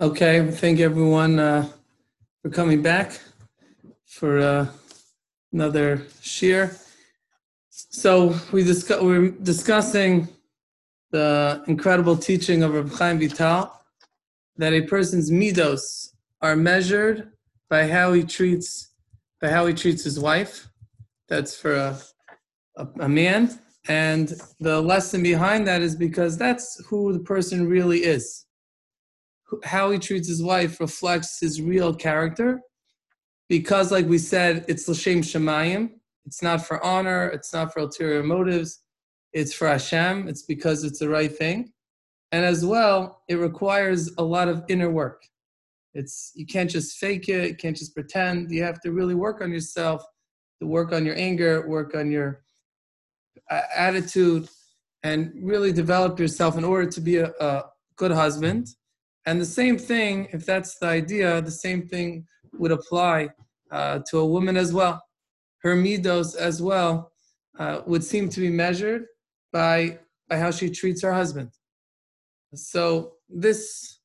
Okay, thank you everyone uh, for coming back for uh, another shiur. So we discuss, we're discussing the incredible teaching of Reb Chaim Vital that a person's midos are measured by how he treats by how he treats his wife. That's for a, a, a man, and the lesson behind that is because that's who the person really is how he treats his wife reflects his real character. Because, like we said, it's l'shem shamayim. It's not for honor. It's not for ulterior motives. It's for Hashem. It's because it's the right thing. And as well, it requires a lot of inner work. It's you can't just fake it. You can't just pretend. You have to really work on yourself. To work on your anger, work on your uh, attitude, and really develop yourself in order to be a, a good husband and the same thing, if that's the idea, the same thing would apply uh, to a woman as well. Her midos as well uh, would seem to be measured by by how she treats her husband. So this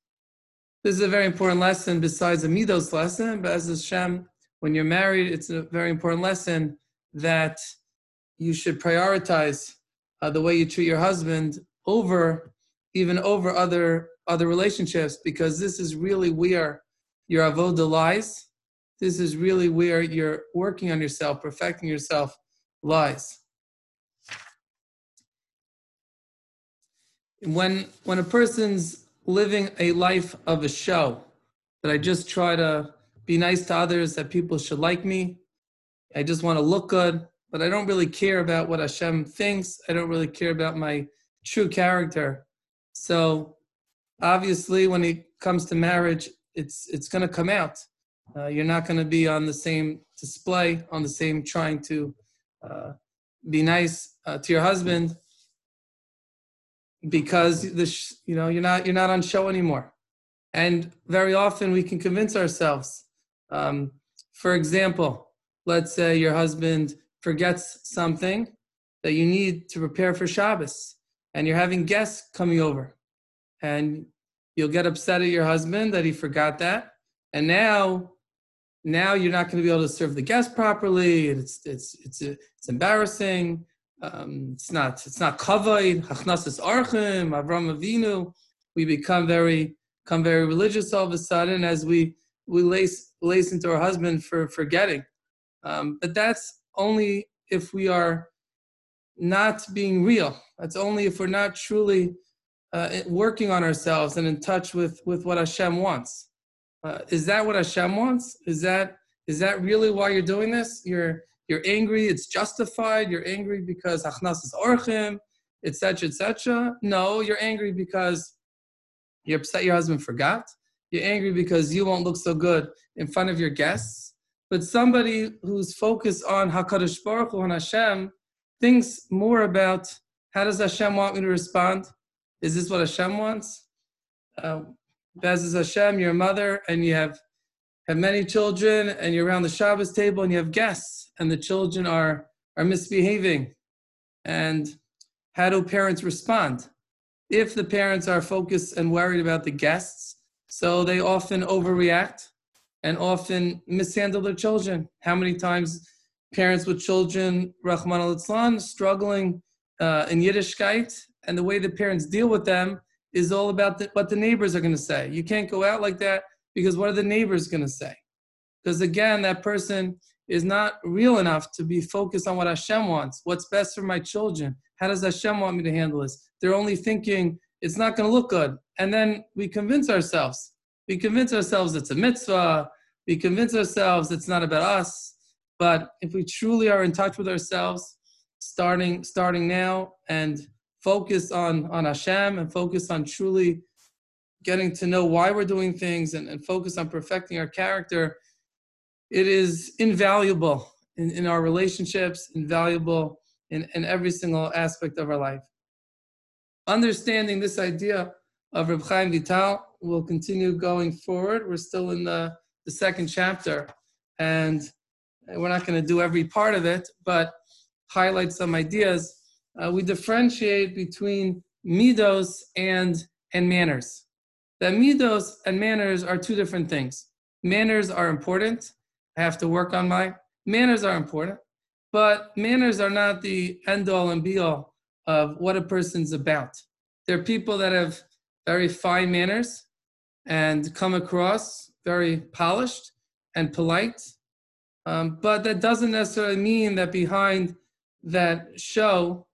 this is a very important lesson besides a midos lesson, but as a Hashem, when you're married, it's a very important lesson that you should prioritize uh, the way you treat your husband over even over other other relationships because this is really where your avodah lies. This is really where you're working on yourself, perfecting yourself lies. When when a person's living a life of a show, that I just try to be nice to others, that people should like me, I just want to look good, but I don't really care about what Hashem thinks. I don't really care about my true character. So obviously when it comes to marriage it's it's going to come out. Uh, you're not going to be on the same display on the same trying to uh, be nice uh, to your husband because this you know you're not you're not on show anymore. And very often we can convince ourselves um, for example let's say your husband forgets something that you need to prepare for Shabbos and you're having guests coming over and you'll get upset at your husband that he forgot that. And now now you're not going to be able to serve the guest properly it's it's it's it's embarrassing. Um, it's not it's not kavod hachnasis archim avram avinu. We become very become very religious all of a sudden as we we lace lace into our husband for forgetting um, but that's only if we are not being real. That's only if we're not truly uh, working on ourselves and in touch with with what Hashem wants. Uh, is that what Hashem wants? Is that is that really why you're doing this? You're you're angry. It's justified. You're angry because hachnasas orchim, etc. etc. No, you're angry because you're upset your husband forgot. You're angry because you won't look so good in front of your guests. But somebody who's focused on Hakadosh Baruch Hu and Hashem thinks more about how does Hashem want me to respond? Is this what Hashem wants? Uh, Bez Hashem, your mother, and you have have many children, and you're around the Shabbos table, and you have guests, and the children are are misbehaving. And how do parents respond? If the parents are focused and worried about the guests, so they often overreact and often mishandle their children. How many times parents with children, Rahman al struggling uh, in Yiddishkeit and the way the parents deal with them is all about the, what the neighbors are going to say. You can't go out like that because what are the neighbors going to say? Because again, that person is not real enough to be focused on what Hashem wants. What's best for my children? How does Hashem want me to handle this? They're only thinking it's not going to look good. And then we convince ourselves. We convince ourselves it's a mitzvah. We convince ourselves it's not about us. But if we truly are in touch with ourselves, starting starting now and focus on on Hashem and focus on truly getting to know why we're doing things and, and focus on perfecting our character, it is invaluable in, in our relationships, invaluable in, in every single aspect of our life. Understanding this idea of Reb Chaim Vital will continue going forward. We're still in the, the second chapter, and we're not going to do every part of it, but highlight some ideas uh, we differentiate between midos and and manners. that midos and manners are two different things. Manners are important. I have to work on my manners are important, but manners are not the end all and be all of what a person's about. There are people that have very fine manners and come across very polished and polite, um, but that doesn't necessarily mean that behind that show,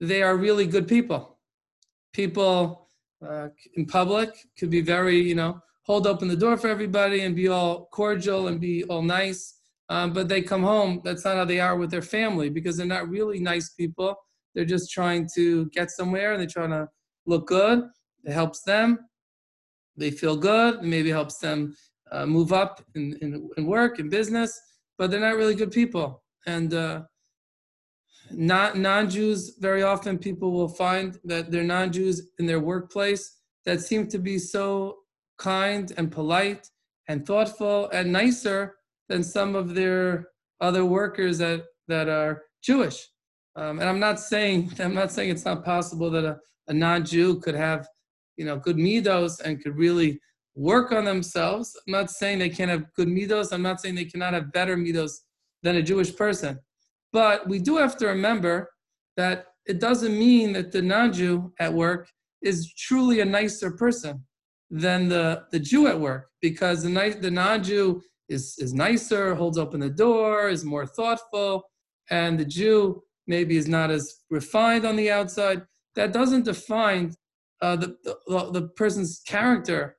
they are really good people. People uh, in public could be very, you know, hold open the door for everybody and be all cordial and be all nice. Um, but they come home, that's not how they are with their family because they're not really nice people. They're just trying to get somewhere and they're trying to look good. It helps them. They feel good. It maybe helps them uh, move up in, in, in, work and business, but they're not really good people. And uh, not non-Jews, very often people will find that they're non-Jews in their workplace that seem to be so kind and polite and thoughtful and nicer than some of their other workers that, that are Jewish. Um, and I'm not saying I'm not saying it's not possible that a, a non-Jew could have, you know, good midos and could really work on themselves. I'm not saying they can't have good midos. I'm not saying they cannot have better midos than a Jewish person. But we do have to remember that it doesn't mean that the non-Jew at work is truly a nicer person than the, the Jew at work because the, the non-Jew is, is nicer, holds open the door, is more thoughtful, and the Jew maybe is not as refined on the outside. That doesn't define uh, the, the, the person's character,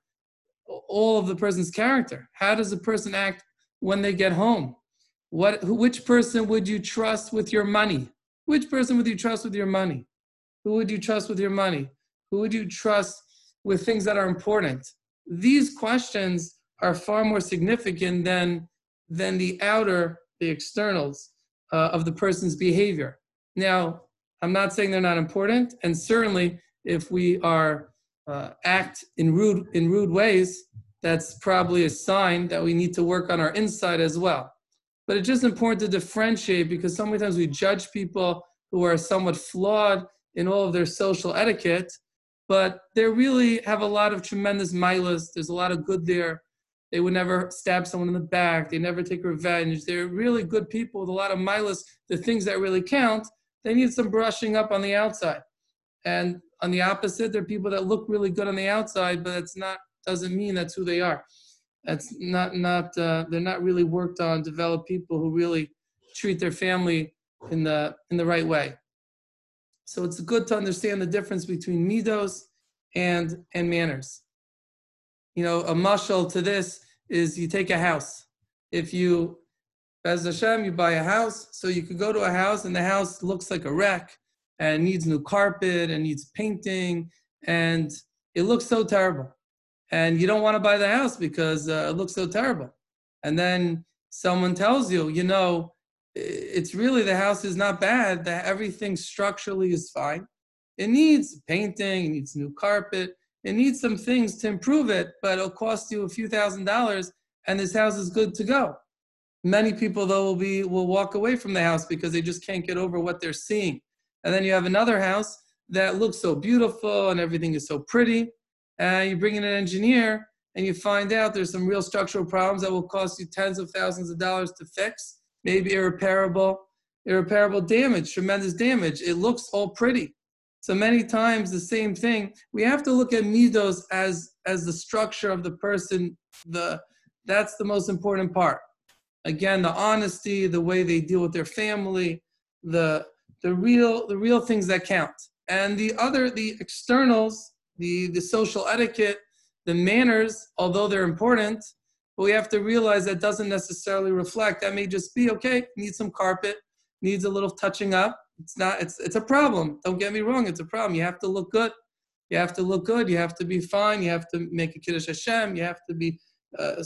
all of the person's character. How does a person act when they get home? What, which person would you trust with your money? Which person would you trust with your money? Who would you trust with your money? Who would you trust with things that are important? These questions are far more significant than, than the outer, the externals uh, of the person's behavior. Now, I'm not saying they're not important, and certainly if we are uh, act in rude in rude ways, that's probably a sign that we need to work on our inside as well. But it's just important to differentiate because sometimes we judge people who are somewhat flawed in all of their social etiquette but they really have a lot of tremendous ma'alos. There's a lot of good there. They would never stab someone in the back. They never take revenge. They're really good people with a lot of ma'alos. The things that really count, they need some brushing up on the outside. And on the opposite, there are people that look really good on the outside, but it's not doesn't mean that's who they are. That's not not uh, they're not really worked on. Develop people who really treat their family in the in the right way. So it's good to understand the difference between midos and and manners. You know, a mushal to this is you take a house. If you, as Hashem, you buy a house, so you could go to a house and the house looks like a wreck and needs new carpet and needs painting and it looks so terrible. And you don't want to buy the house because uh, it looks so terrible. And then someone tells you, you know, it's really the house is not bad. That everything structurally is fine. It needs painting, it needs new carpet, it needs some things to improve it, but it'll cost you a few thousand dollars, and this house is good to go. Many people though will be will walk away from the house because they just can't get over what they're seeing. And then you have another house that looks so beautiful and everything is so pretty, and you bring in an engineer and you find out there's some real structural problems that will cost you tens of thousands of dollars to fix maybe irreparable, irreparable damage, tremendous damage. It looks all pretty. So many times the same thing. We have to look at midos as as the structure of the person. The that's the most important part. Again, the honesty, the way they deal with their family, the the real the real things that count. And the other the externals, the the social etiquette, the manners, although they're important, but we have to realize that doesn't necessarily reflect. That may just be okay. Needs some carpet. Needs a little touching up. It's not. It's it's a problem. Don't get me wrong. It's a problem. You have to look good. You have to look good. You have to be fine. You have to make a kiddush Hashem. You have to be uh,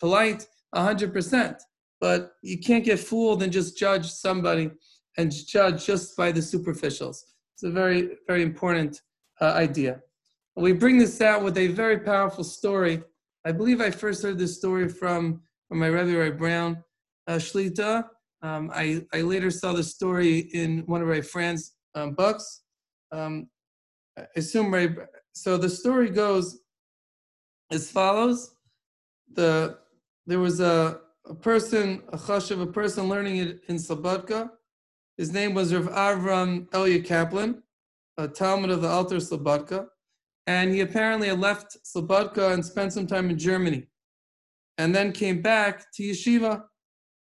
polite, hundred percent. But you can't get fooled and just judge somebody and judge just by the superficials. It's a very very important uh, idea. We bring this out with a very powerful story I believe I first heard this story from, from my Rebbe Ray Brown uh, Shlita. Um, I, I later saw the story in one of my friends' um, books. Um, I assume Ray, so the story goes as follows. The there was a, a person, a chashav, a person learning it in Slobodka. His name was Rav Avram Elia Kaplan, a talmid of the Alter Slobodka. And he apparently had left Slobodka and spent some time in Germany. And then came back to yeshiva.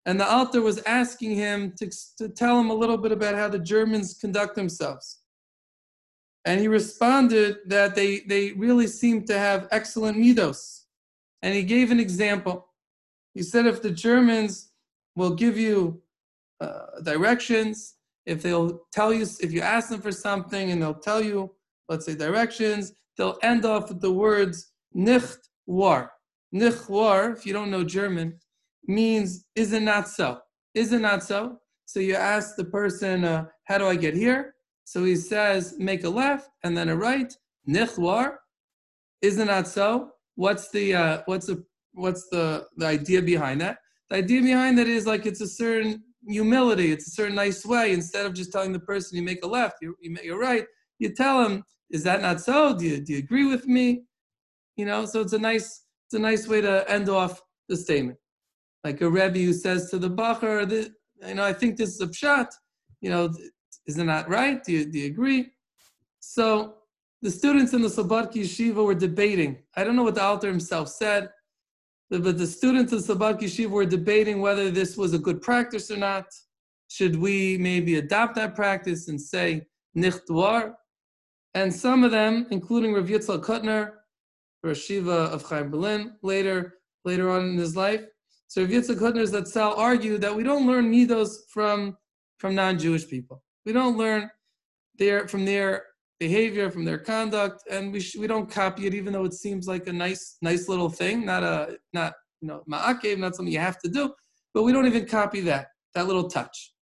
And the Alter was asking him to, to tell him a little bit about how the Germans conduct themselves. And he responded that they, they really seem to have excellent midos. And he gave an example. He said if the Germans will give you uh, directions, if they'll tell you, if you ask them for something and they'll tell you, let's say directions, they'll end off with the words nicht wahr. Nicht wahr, if you don't know German, means is it not so? Is it not so? So you ask the person, uh, how do I get here? So he says, make a left and then a right. Nicht wahr. Is it not so? What's the uh, what's the what's the, the idea behind that? The idea behind that is like it's a certain humility, it's a certain nice way. Instead of just telling the person you make a left, you, you make a right, you tell them, is that not so? Do you, do you agree with me? You know, so it's a nice it's a nice way to end off the statement. Like a Rebbe who says to the Bacher, you know, I think this is a pshat, you know, is it not right? Do you, do you agree? So the students in the Slobodka Yeshiva were debating. I don't know what the Alter himself said, but the students in Slobodka Yeshiva were debating whether this was a good practice or not. Should we maybe adopt that practice and say nicht wahr? And some of them, including Rav Yitzhak Hutner, Rosh Yeshiva of Chaim Berlin, later later on in his life. So Rav Yitzhak Hutner Zatzal argued that we don't learn midos from from non-Jewish people. We don't learn their from their behavior, from their conduct, and we sh- we don't copy it, even though it seems like a nice nice little thing, not a not you know ma'akev, not something you have to do, but we don't even copy that that little touch.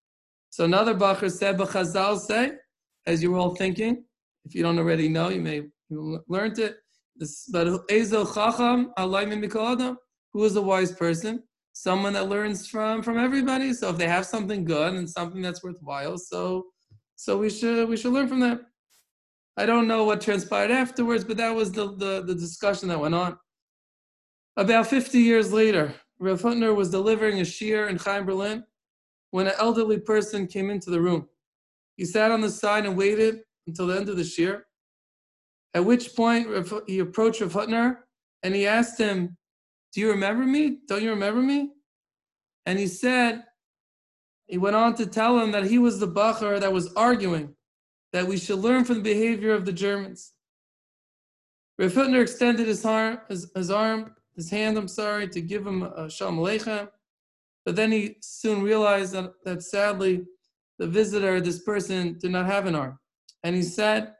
So another bacher said, but Chazal say, as you were all thinking, if you don't already know, you may you learned it. This, but Ezel Chacham Adam, who is a wise person? Someone that learns from from everybody. So if they have something good and something that's worthwhile, so so we should we should learn from that. I don't know what transpired afterwards, but that was the, the, the discussion that went on. About 50 years later, Rav Hutner was delivering a shiur in Chaim Berlin when an elderly person came into the room. He sat on the side and waited until the end of the shiur. at which point he approached Rav and he asked him, Do you remember me? Don't you remember me? And he said, he went on to tell him that he was the Bachar that was arguing that we should learn from the behavior of the Germans. Rav Hutner extended his arm, his, his, arm, his hand, I'm sorry, to give him a Shalom Aleichem, but then he soon realized that, that sadly, the visitor, this person, did not have an arm. And he said,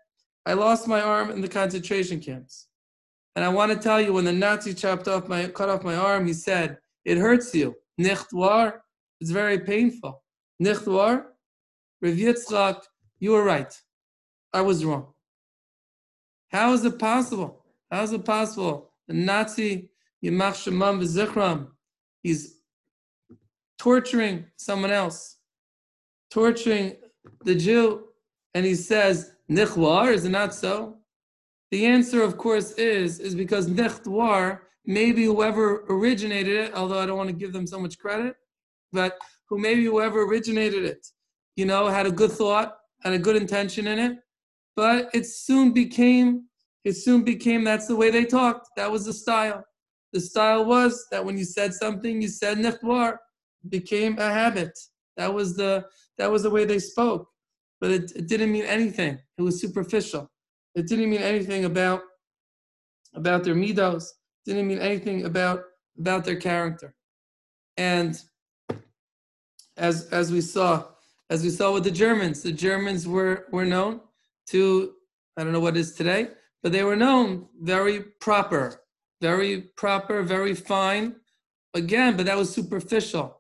I lost my arm in the concentration camps. And I want to tell you, when the Nazi chopped off my, cut off my arm, he said, it hurts you. Nicht wahr? It's very painful. Nicht wahr? Rav Yitzchak, you were right. I was wrong. How is it possible? How is it possible? The Nazi, Yamach Shemam V'zichram, he's torturing someone else, torturing the Jew, and he says, Nichwar, is it not so? The answer, of course, is, is because Nichtwar, maybe whoever originated it, although I don't want to give them so much credit, but who maybe whoever originated it, you know, had a good thought, had a good intention in it, but it soon became it soon became that's the way they talked. That was the style. The style was that when you said something, you said nechwar. became a habit. That was the that was the way they spoke. But it, it didn't mean anything. It was superficial. It didn't mean anything about about their midos. Didn't mean anything about about their character. And as as we saw, as we saw with the Germans, the Germans were were known to, I don't know what is today, but they were known very proper, very proper, very fine. Again, but that was superficial.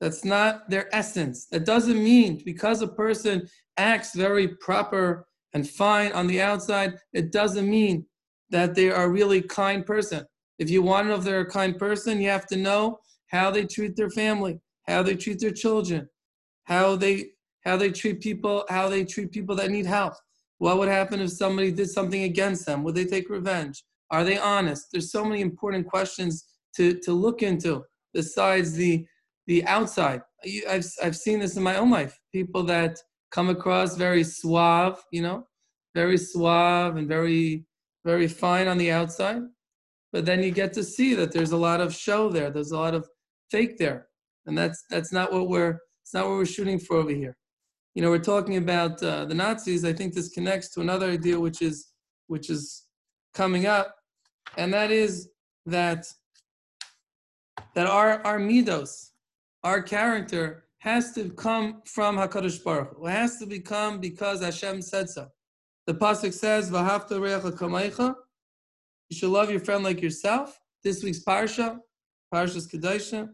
That's not their essence. That doesn't mean because a person acts very proper and fine on the outside, it doesn't mean that they are really kind person. If you want to know if they're a kind person, you have to know how they treat their family, how they treat their children, how they how they treat people, how they treat people that need help. What would happen if somebody did something against them? Would they take revenge? Are they honest? There's so many important questions to, to look into besides the the outside. I've I've seen this in my own life. People that come across very suave, you know, very suave and very very fine on the outside, but then you get to see that there's a lot of show there. There's a lot of fake there, and that's that's not what we're it's not what we're shooting for over here. You know, we're talking about uh, the Nazis. I think this connects to another idea which is which is coming up, and that is that that our our midos, our character, has to come from Hakadosh Baruch Hu. It has to become because Hashem said so. The pasuk says, "V'hafta kamaycha." You should love your friend like yourself. This week's parsha, Parshas Kedoshim.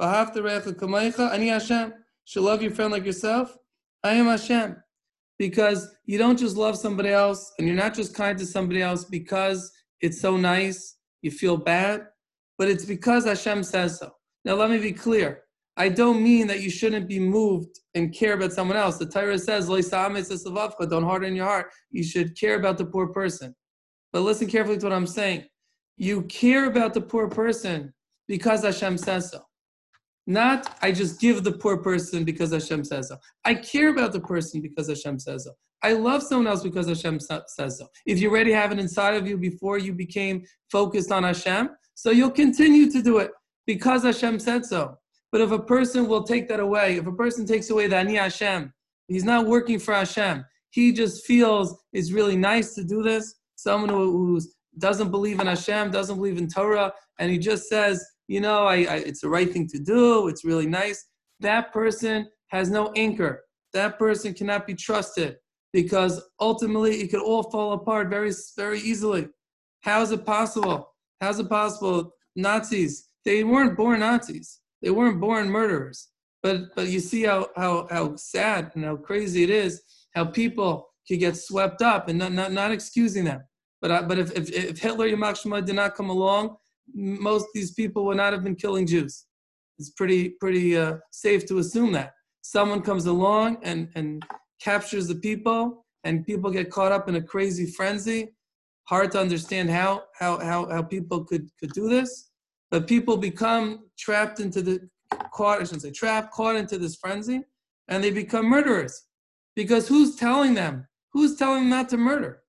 V'hafta recha kamaycha. Ani Hashem. You should love your friend like yourself. I am Hashem. Because you don't just love somebody else, and you're not just kind to somebody else because it's so nice, you feel bad, but it's because Hashem says so. Now, let me be clear. I don't mean that you shouldn't be moved and care about someone else. The Torah says, don't harden your heart. You should care about the poor person. But listen carefully to what I'm saying. You care about the poor person because Hashem says so. Not, I just give the poor person because Hashem says so. I care about the person because Hashem says so. I love someone else because Hashem says so. If you already have it inside of you before you became focused on Hashem, so you'll continue to do it because Hashem said so. But if a person will take that away, if a person takes away the Ani Hashem, he's not working for Hashem. He just feels it's really nice to do this. Someone who doesn't believe in Hashem, doesn't believe in Torah, and he just says, you know, I, I, it's the right thing to do. It's really nice. That person has no anchor. That person cannot be trusted because ultimately it could all fall apart very, very easily. How is it possible? How's it possible? Nazis, they weren't born Nazis. They weren't born murderers. But but you see how how how sad and how crazy it is how people can get swept up and not not, not excusing them. But uh, but if, if if Hitler Yamach did not come along, most of these people would not have been killing Jews. It's pretty pretty uh, safe to assume that someone comes along and and captures the people, and people get caught up in a crazy frenzy. Hard to understand how how how, how people could could do this, but people become trapped into the caught. I shouldn't say trapped, caught into this frenzy, and they become murderers. Because who's telling them? Who's telling them not to murder?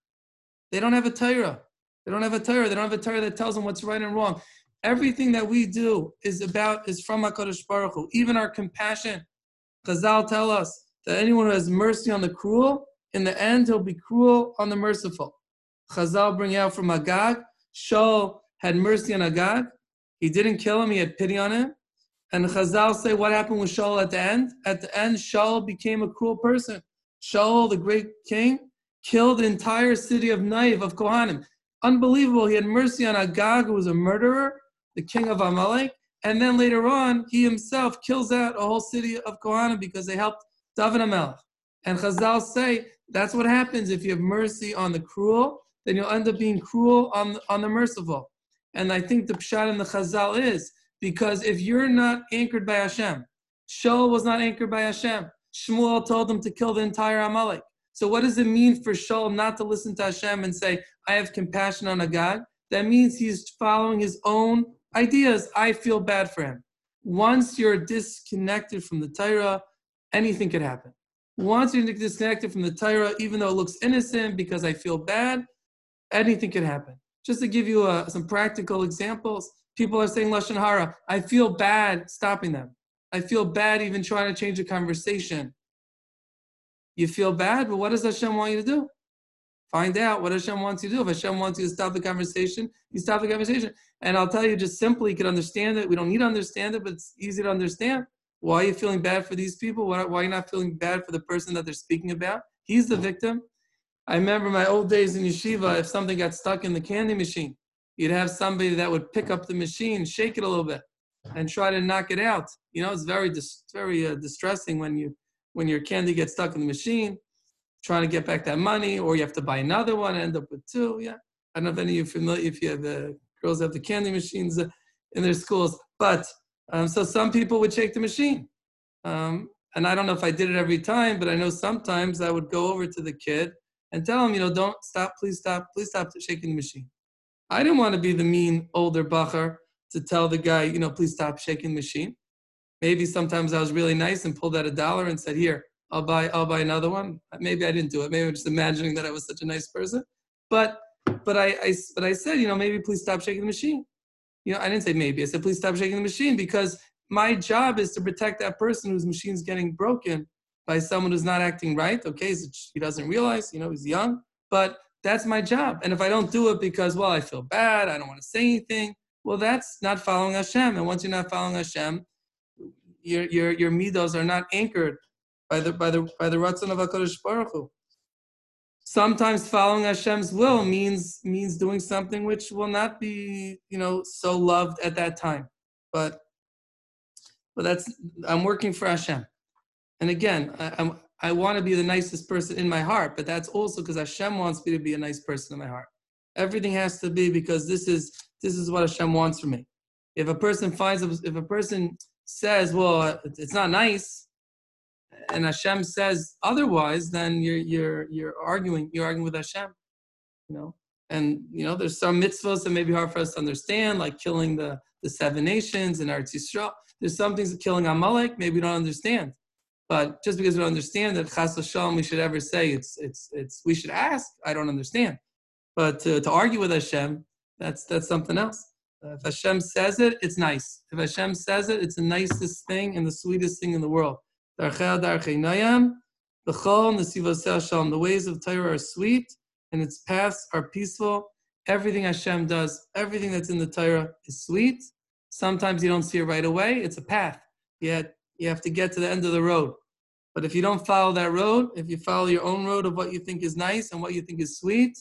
They don't have a Torah. They don't have a Torah. They don't have a Torah that tells them what's right and wrong. Everything that we do is about is from Hakadosh Baruch Hu. Even our compassion. Chazal tell us that anyone who has mercy on the cruel, in the end he'll be cruel on the merciful. Chazal bring out from Agag. Shaul had mercy on Agag. He didn't kill him. He had pity on him. And Chazal say what happened with Shaul at the end. At the end, Shaul became a cruel person. Shaul, the great king, killed the entire city of Naiv of Kohanim. Unbelievable. He had mercy on Agag, who was a murderer, the king of Amalek. And then later on, he himself kills out a whole city of Kohanim because they helped David HaMelech. And Chazal say that's what happens if you have mercy on the cruel, then you'll end up being cruel on on the merciful. And I think the pshat in the Chazal is because if you're not anchored by Hashem, Shaul was not anchored by Hashem. Shmuel told him to kill the entire Amalek. So what does it mean for Shaul not to listen to Hashem and say, I have compassion on Agag"? That means he's following his own ideas. I feel bad for him. Once you're disconnected from the Torah, anything could happen. Once you're disconnected from the Torah, even though it looks innocent because I feel bad, anything could happen. Just to give you uh, some practical examples, people are saying Lashon Hara. I feel bad stopping them. I feel bad even trying to change a conversation. You feel bad, but what does Hashem want you to do? Find out what Hashem wants you to do. If Hashem wants you to stop the conversation, you stop the conversation. And I'll tell you just simply, you can understand it. We don't need to understand it, but it's easy to understand. Why are you feeling bad for these people? Why are you not feeling bad for the person that they're speaking about? He's the victim. I remember my old days in yeshiva, if something got stuck in the candy machine, you'd have somebody that would pick up the machine, shake it a little bit, and try to knock it out. You know, it's very, dis- very uh, distressing when you when your candy gets stuck in the machine, trying to get back that money, or you have to buy another one, end up with two. Yeah, I don't know if any of you are familiar, if you have the girls have the candy machines uh, in their schools, but um, so some people would shake the machine. Um, and I don't know if I did it every time, but I know sometimes I would go over to the kid and tell him, you know, don't stop, please stop, please stop shaking the machine. I didn't want to be the mean older bacher to tell the guy, you know, please stop shaking the machine. Maybe sometimes I was really nice and pulled out a dollar and said, here, I'll buy, I'll buy another one. Maybe I didn't do it. Maybe I'm just imagining that I was such a nice person. But, but I, I, but I said, you know, maybe please stop shaking the machine. You know, I didn't say maybe. I said, please stop shaking the machine because my job is to protect that person whose machine's getting broken by someone who's not acting right. Okay, so he doesn't realize, you know, he's young, but that's my job. And if I don't do it because, well, I feel bad, I don't want to say anything, well, that's not following Hashem. And once you're not following Hashem, your your your midos are not anchored by the by the by the ratzon of Hakadosh Baruch Hu. Sometimes following Hashem's will means means doing something which will not be you know so loved at that time, but but that's I'm working for Hashem. And again, I, I want to be the nicest person in my heart, but that's also because Hashem wants me to be a nice person in my heart. Everything has to be because this is this is what Hashem wants from me. If a person finds if a person says, "Well, it's not nice," and Hashem says otherwise, then you're you're you're arguing. You're arguing with Hashem, you know. And you know, there's some mitzvahs that may be hard for us to understand, like killing the the seven nations and Eretz Yisrael. There's some things that killing Amalek maybe we don't understand. But just because we don't understand that Chas Shalom, we should ever say it's it's it's we should ask. I don't understand. But to, to argue with Hashem, that's that's something else. Uh, if Hashem says it, it's nice. If Hashem says it, it's the nicest thing and the sweetest thing in the world. The The ways of Torah are sweet and its paths are peaceful. Everything Hashem does, everything that's in the Torah is sweet. Sometimes you don't see it right away. It's a path. Yet you have to get to the end of the road. But if you don't follow that road, if you follow your own road of what you think is nice and what you think is sweet,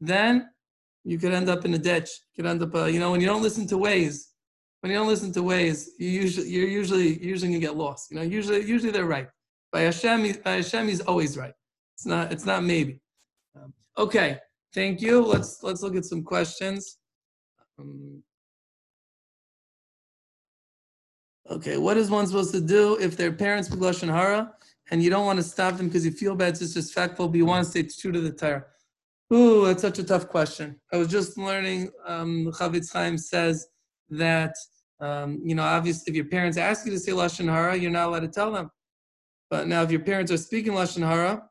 then you could end up in a ditch. You could end up, uh, you know, when you don't listen to Waze, when you don't listen to Waze, you usually, you're usually, usually gonna get lost. You know, usually, usually they're right. By Hashem, by Hashem, he's always right. It's not, it's not maybe. Um, okay, thank you. Let's let's look at some questions. Um, Okay, what is one supposed to do if their parents speak lashon hara and you don't want to stop them because you feel bad, it's disrespectful, but you want to stay true to the Torah? Ooh, that's such a tough question. I was just learning. Um, Chafetz Chaim says that um, you know, obviously, if your parents ask you to say lashon hara, you're not allowed to tell them. But now, if your parents are speaking lashon hara,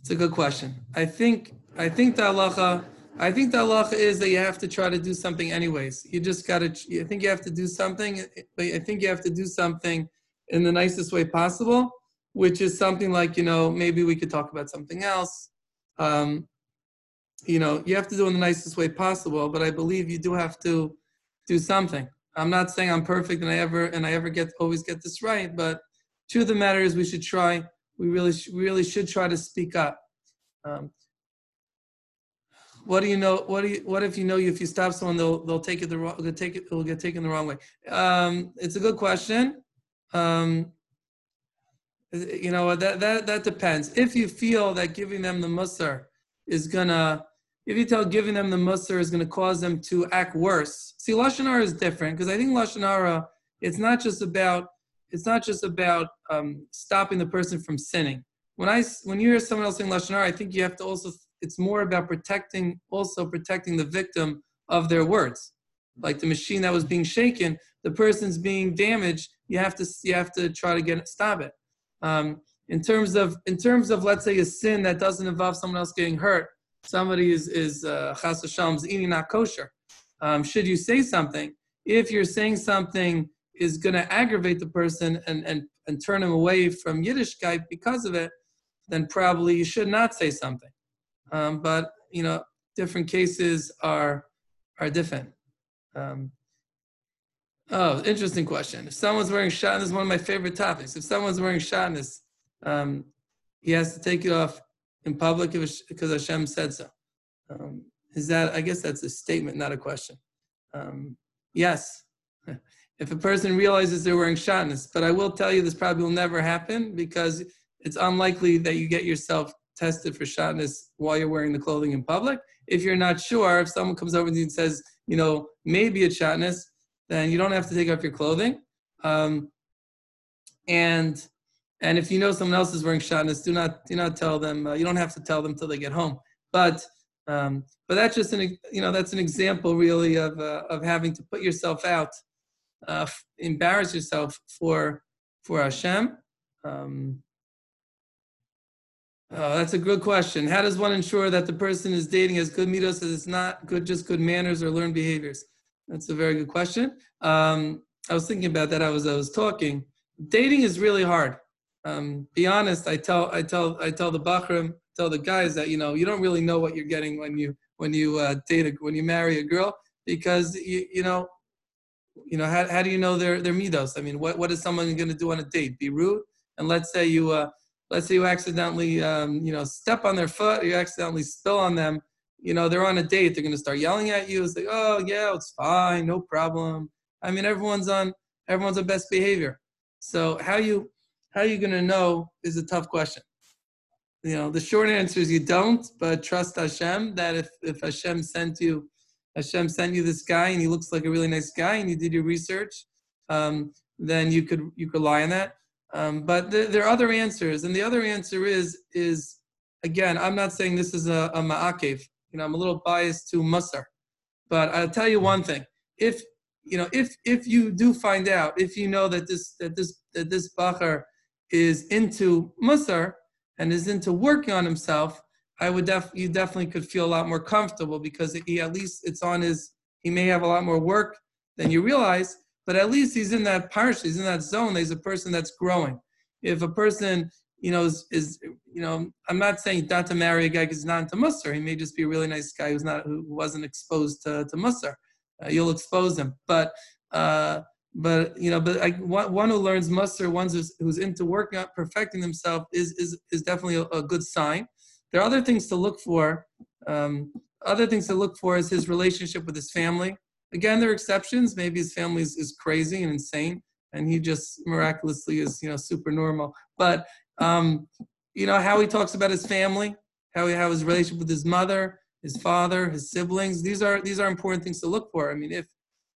it's a good question. I think I think the halacha I think the halacha is that you have to try to do something anyways. You just got to, I think you have to do something, but I think you have to do something in the nicest way possible, which is something like, you know, maybe we could talk about something else. Um, you know, you have to do it in the nicest way possible, but I believe you do have to do something. I'm not saying I'm perfect and I ever and I ever get always get this right, but truth of the matter is we should try. We really, really should try to speak up. Um, what do you know? What do you? What if you know you if you stop someone, they'll they'll take it the wrong. They'll take it. It'll get taken the wrong way. Um, it's a good question. Um, you know that that that depends. If you feel that giving them the musar is gonna, if you tell giving them the musar is gonna cause them to act worse. See, lashon hara is different because I think lashon hara it's not just about it's not just about um, stopping the person from sinning. When I when you hear someone else saying lashon hara, I think you have to also it's more about protecting, also protecting the victim of their words. Like the machine that was being shaken, the person's being damaged. You have to you have to try to get stop it. Um, in terms of in terms of let's say a sin that doesn't involve someone else getting hurt, somebody is is uh, chas uh, eating not kosher. Um, should you say something? If you're saying something is going to aggravate the person and, and, and turn him away from Yiddishkeit because of it, then probably you should not say something um, but you know, different cases are are different. Um, oh, interesting question. If someone's wearing shatnez, one of my favorite topics. If someone's wearing shatnez, um, he has to take it off in public because Hashem said so. Um, is that? I guess that's a statement, not a question. Um, yes. If a person realizes they're wearing shatnez, but I will tell you this probably will never happen because it's unlikely that you get yourself tested for shatnez while you're wearing the clothing in public. If you're not sure, if someone comes over to you and says, you know, maybe it's shatnez, then you don't have to take off your clothing. Um, and And if you know someone else is wearing shatnez, do not do not tell them. Uh, you don't have to tell them till they get home. But um, but that's just an you know that's an example really of uh, of having to put yourself out, uh, embarrass yourself for for Hashem. Um, oh, that's a good question. How does one ensure that the person is dating has good midos as it's not good just good manners or learned behaviors? That's a very good question. Um, I was thinking about that. I was I was talking. Dating is really hard. Um, be honest. I tell I tell I tell the bachrim, tell the guys that you know you don't really know what you're getting when you when you uh, date a, when you marry a girl because you you know you know how, how do you know their their midos? I mean, what what is someone going to do on a date? Be rude? And let's say you uh, let's say you accidentally um, you know step on their foot, you accidentally spill on them. You know they're on a date. They're going to start yelling at you. It's like, oh yeah, it's fine, no problem. I mean, everyone's on everyone's on best behavior. So how you how are you going to know is a tough question. You know, the short answer is you don't, but trust Hashem that if, if Hashem sent you, Hashem sent you this guy and he looks like a really nice guy and you did your research, um, then you could you could rely on that. Um, but there, there, are other answers, and the other answer is is again, I'm not saying this is a, a ma'akev. You know, I'm a little biased to Musar, but I'll tell you one thing: if you know, if if you do find out, if you know that this that this that this bachar is into Musar and is into working on himself, I would def you definitely could feel a lot more comfortable because he at least it's on his he may have a lot more work than you realize, but at least he's in that parsha, he's in that zone. There's a person that's growing. If a person, you know, is, is you know, I'm not saying not to marry a guy because he's not into Musar. He may just be a really nice guy who's not who wasn't exposed to, to Musar. Uh, you'll expose him. But uh, but you know, but like one, who learns Musar, one who's, who's into working out, perfecting himself, is is is definitely a, a, good sign. There are other things to look for. Um, other things to look for is his relationship with his family. Again, there are exceptions. Maybe his family is, is crazy and insane, and he just miraculously is you know super normal. But um, you know how he talks about his family, how he how his relationship with his mother, his father, his siblings. These are these are important things to look for. I mean, if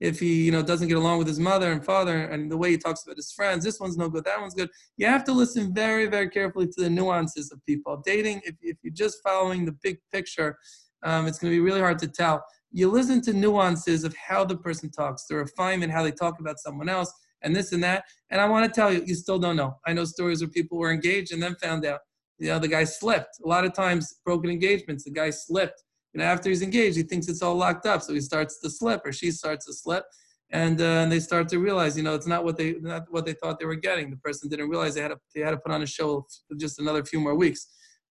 if he you know doesn't get along with his mother and father and the way he talks about his friends this one's no good that one's good you have to listen very very carefully to the nuances of people dating if, if you're just following the big picture um, it's going to be really hard to tell you listen to nuances of how the person talks the refinement how they talk about someone else and this and that and i want to tell you you still don't know i know stories where people were engaged and then found out you know the guy slipped a lot of times broken engagements the guy slipped and after he's engaged, he thinks it's all locked up, so he starts to slip, or she starts to slip, and, uh, and they start to realize, you know, it's not what they not what they thought they were getting. The person didn't realize they had to they had to put on a show just another few more weeks.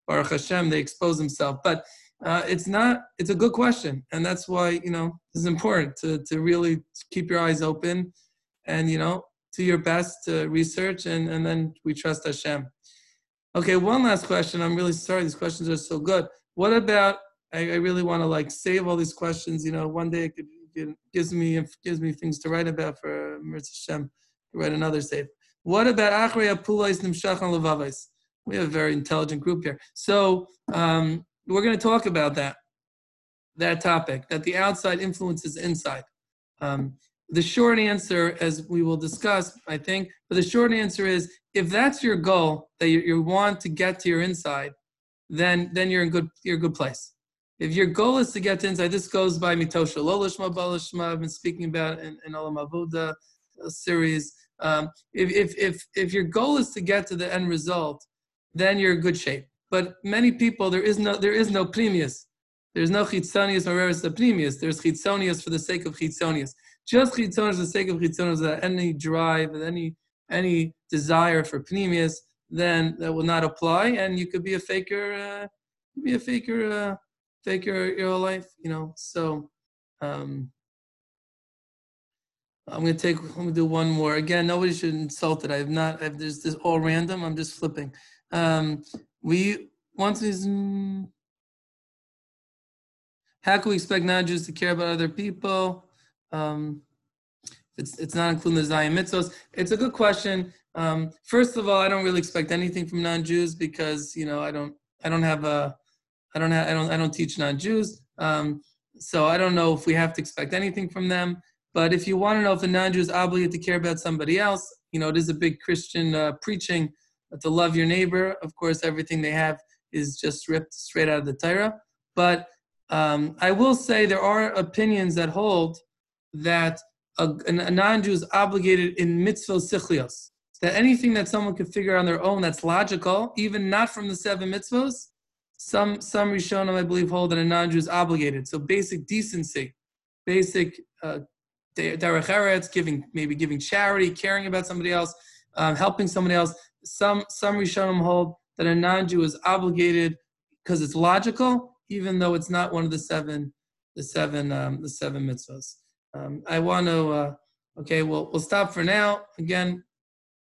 Baruch Hashem, they expose themselves, but. Uh, it's not it's a good question and that's why you know it's important to, to really keep your eyes open and you know do your best to research and, and then we trust Hashem. Okay, one last question. I'm really sorry. These questions are so good. What about I, I really want to like save all these questions. You know, one day it, could, it gives me it gives me things to write about for Mirza Shem to write another save. What about Achrei Apulais Nimshachan Levavais? We have a very intelligent group here. So um, we're going to talk about that that topic that the outside influences inside. Um, the short answer, as we will discuss, I think, but the short answer is if that's your goal that you, you want to get to your inside, then then you're in good you're a good place. If your goal is to get to inside, this goes by Mitosha Lolishma Balishma. I've been speaking about in, in Olam Avoda series. Um, if, if, if, if your goal is to get to the end result, then you're in good shape. But many people, there is no there is no pnimius. There's no chitzonius or the pnimius. There's chitzonius for the sake of chitzonius. Just chitzonius for the sake of chitzonius, without any drive, any any desire for pnimius, then that will not apply, and you could be a faker. Uh, be a faker. Uh, take your your life, you know. So um, I'm gonna take. I'm gonna do one more. Again, nobody should insult it. I have not. I've, there's this all random. I'm just flipping. Um, we once is. How can we expect non-Jews to care about other people? Um, it's it's not including the Zion mitzvahs. It's a good question. Um, first of all, I don't really expect anything from non-Jews because you know I don't I don't have a I don't have, I don't I don't teach non-Jews. Um, so I don't know if we have to expect anything from them. But if you want to know if a non-Jew is obligated to care about somebody else, you know, it is a big Christian uh, preaching to love your neighbor. Of course, everything they have is just ripped straight out of the Torah. But um, I will say there are opinions that hold that a, a non-Jew is obligated in mitzvah sichlios. That anything that someone could figure on their own that's logical, even not from the seven mitzvahs, some some Rishonim I believe hold that a non-Jew is obligated. So basic decency, basic uh, derech eretz, giving maybe giving charity, caring about somebody else, um, helping somebody else. Some some Rishonim hold that a non-Jew is obligated because it's logical, even though it's not one of the seven the seven um, the seven mitzvahs. Um, I want to uh, okay, well we'll stop for now. Again,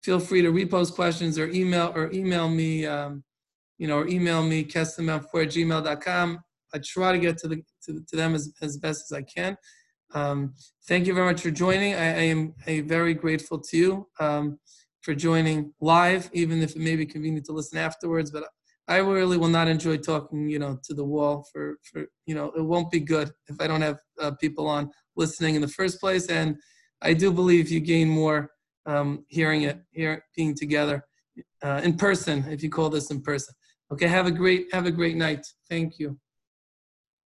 feel free to repost questions or email or email me. Um, you know, or email me kestimel4 I try to get to the to, to them as, as best as I can. Um, thank you very much for joining. I, I am a very grateful to you um, for joining live, even if it may be convenient to listen afterwards. But I really will not enjoy talking, you know, to the wall for for you know it won't be good if I don't have uh, people on listening in the first place. And I do believe you gain more um, hearing it, here being together uh, in person if you call this in person. Okay, have a great have a great night. Thank you.